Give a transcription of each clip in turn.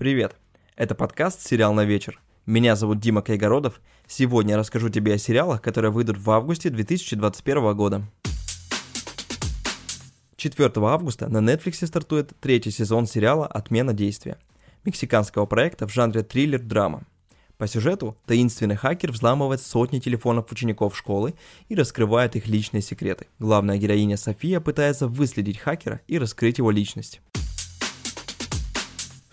Привет! Это подкаст «Сериал на вечер». Меня зовут Дима Кайгородов. Сегодня я расскажу тебе о сериалах, которые выйдут в августе 2021 года. 4 августа на Netflix стартует третий сезон сериала «Отмена действия» мексиканского проекта в жанре триллер-драма. По сюжету таинственный хакер взламывает сотни телефонов учеников школы и раскрывает их личные секреты. Главная героиня София пытается выследить хакера и раскрыть его личность.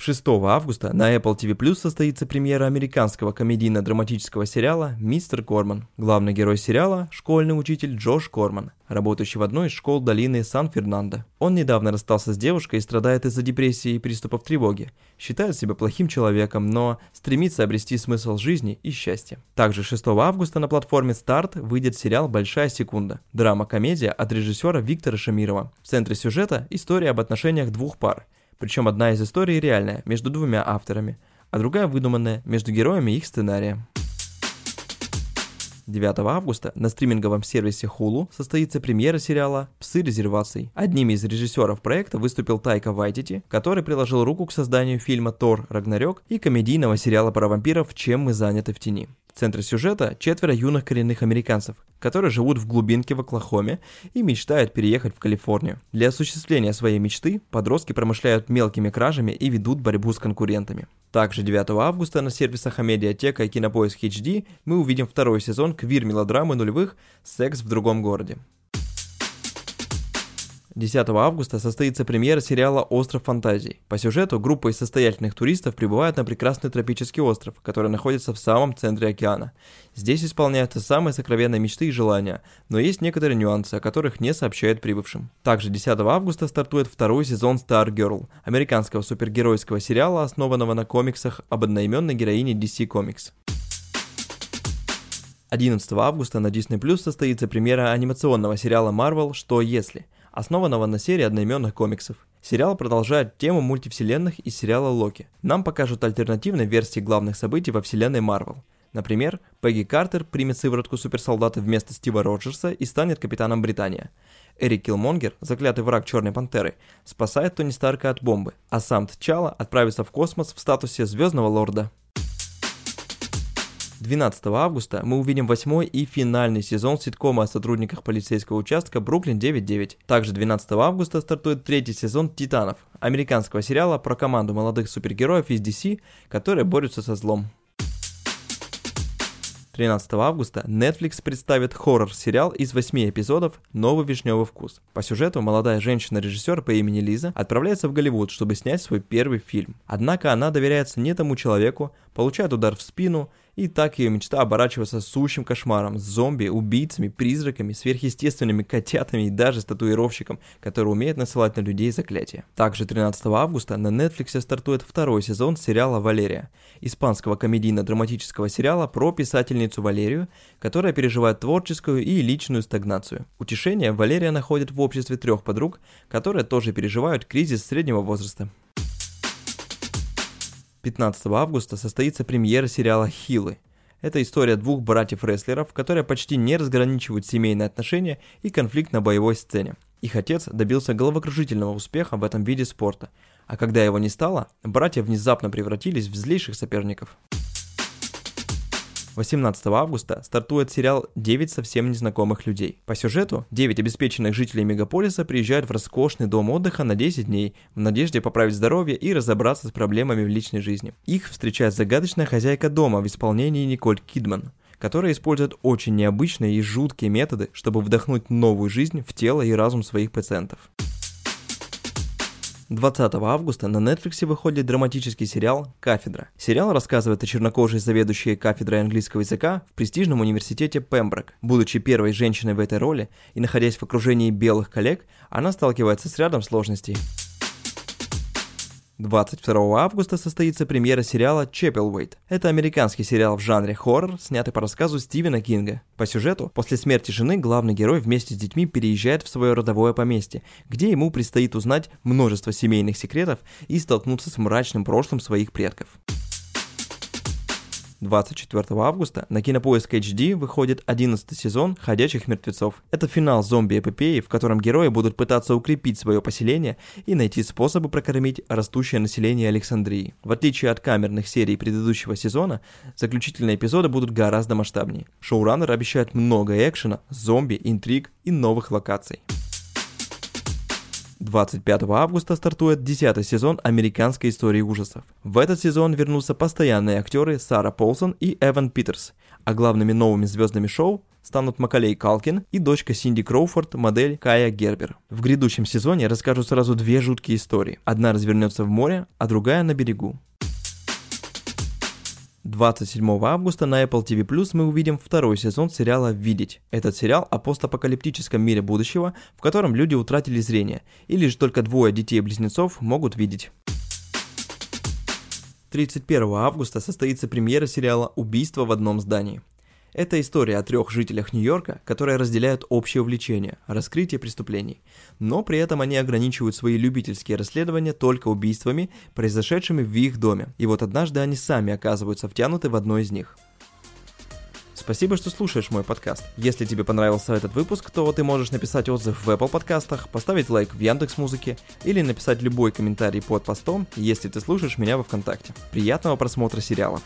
6 августа на Apple TV состоится премьера американского комедийно-драматического сериала «Мистер Корман». Главный герой сериала – школьный учитель Джош Корман, работающий в одной из школ долины Сан-Фернандо. Он недавно расстался с девушкой и страдает из-за депрессии и приступов тревоги. Считает себя плохим человеком, но стремится обрести смысл жизни и счастья. Также 6 августа на платформе Старт выйдет сериал «Большая секунда». Драма-комедия от режиссера Виктора Шамирова. В центре сюжета – история об отношениях двух пар – причем одна из историй реальная, между двумя авторами, а другая выдуманная, между героями их сценарием. 9 августа на стриминговом сервисе Hulu состоится премьера сериала «Псы резерваций». Одним из режиссеров проекта выступил Тайка Вайтити, который приложил руку к созданию фильма «Тор. Рагнарёк» и комедийного сериала про вампиров «Чем мы заняты в тени». В центре сюжета четверо юных коренных американцев, которые живут в глубинке в Оклахоме и мечтают переехать в Калифорнию. Для осуществления своей мечты подростки промышляют мелкими кражами и ведут борьбу с конкурентами. Также 9 августа на сервисах Амедиатека и Кинопоиск HD мы увидим второй сезон квир-мелодрамы нулевых «Секс в другом городе». 10 августа состоится премьера сериала «Остров фантазий». По сюжету группа из состоятельных туристов прибывает на прекрасный тропический остров, который находится в самом центре океана. Здесь исполняются самые сокровенные мечты и желания, но есть некоторые нюансы, о которых не сообщают прибывшим. Также 10 августа стартует второй сезон Star Girl, американского супергеройского сериала, основанного на комиксах об одноименной героине DC Comics. 11 августа на Disney Plus состоится премьера анимационного сериала Marvel «Что если?», основанного на серии одноименных комиксов. Сериал продолжает тему мультивселенных из сериала Локи. Нам покажут альтернативные версии главных событий во вселенной Марвел. Например, Пегги Картер примет сыворотку суперсолдата вместо Стива Роджерса и станет капитаном Британия. Эрик Киллмонгер, заклятый враг Черной Пантеры, спасает Тони Старка от бомбы, а сам Тчала отправится в космос в статусе Звездного Лорда. 12 августа мы увидим восьмой и финальный сезон ситкома о сотрудниках полицейского участка «Бруклин 9.9». Также 12 августа стартует третий сезон «Титанов», американского сериала про команду молодых супергероев из DC, которые борются со злом. 13 августа Netflix представит хоррор-сериал из 8 эпизодов «Новый вишневый вкус». По сюжету молодая женщина-режиссер по имени Лиза отправляется в Голливуд, чтобы снять свой первый фильм. Однако она доверяется не тому человеку, получает удар в спину и так ее мечта оборачивается сущим кошмаром с зомби, убийцами, призраками, сверхъестественными котятами и даже с татуировщиком, который умеет насылать на людей заклятия. Также 13 августа на Netflix стартует второй сезон сериала «Валерия», испанского комедийно-драматического сериала про писательницу Валерию, которая переживает творческую и личную стагнацию. Утешение Валерия находит в обществе трех подруг, которые тоже переживают кризис среднего возраста. 15 августа состоится премьера сериала «Хилы». Это история двух братьев-рестлеров, которые почти не разграничивают семейные отношения и конфликт на боевой сцене. Их отец добился головокружительного успеха в этом виде спорта, а когда его не стало, братья внезапно превратились в злейших соперников. 18 августа стартует сериал «9 совсем незнакомых людей». По сюжету 9 обеспеченных жителей мегаполиса приезжают в роскошный дом отдыха на 10 дней в надежде поправить здоровье и разобраться с проблемами в личной жизни. Их встречает загадочная хозяйка дома в исполнении Николь Кидман которая использует очень необычные и жуткие методы, чтобы вдохнуть новую жизнь в тело и разум своих пациентов. 20 августа на Netflix выходит драматический сериал «Кафедра». Сериал рассказывает о чернокожей заведующей кафедрой английского языка в престижном университете Пемброк. Будучи первой женщиной в этой роли и находясь в окружении белых коллег, она сталкивается с рядом сложностей. 22 августа состоится премьера сериала «Чеппелвейт». Это американский сериал в жанре хоррор, снятый по рассказу Стивена Кинга. По сюжету, после смерти жены главный герой вместе с детьми переезжает в свое родовое поместье, где ему предстоит узнать множество семейных секретов и столкнуться с мрачным прошлым своих предков. 24 августа на Кинопоиск HD выходит 11 сезон «Ходячих мертвецов». Это финал зомби-эпопеи, в котором герои будут пытаться укрепить свое поселение и найти способы прокормить растущее население Александрии. В отличие от камерных серий предыдущего сезона, заключительные эпизоды будут гораздо масштабнее. Шоураннер обещает много экшена, зомби, интриг и новых локаций. 25 августа стартует 10 сезон американской истории ужасов. В этот сезон вернутся постоянные актеры Сара Полсон и Эван Питерс, а главными новыми звездами шоу станут Макалей Калкин и дочка Синди Кроуфорд, модель Кая Гербер. В грядущем сезоне расскажут сразу две жуткие истории. Одна развернется в море, а другая на берегу. 27 августа на Apple TV Plus мы увидим второй сезон сериала «Видеть». Этот сериал о постапокалиптическом мире будущего, в котором люди утратили зрение, и лишь только двое детей-близнецов могут видеть. 31 августа состоится премьера сериала «Убийство в одном здании». Это история о трех жителях Нью-Йорка, которые разделяют общее увлечение – раскрытие преступлений. Но при этом они ограничивают свои любительские расследования только убийствами, произошедшими в их доме. И вот однажды они сами оказываются втянуты в одно из них. Спасибо, что слушаешь мой подкаст. Если тебе понравился этот выпуск, то ты можешь написать отзыв в Apple подкастах, поставить лайк в Яндекс Музыке или написать любой комментарий под постом, если ты слушаешь меня во Вконтакте. Приятного просмотра сериалов!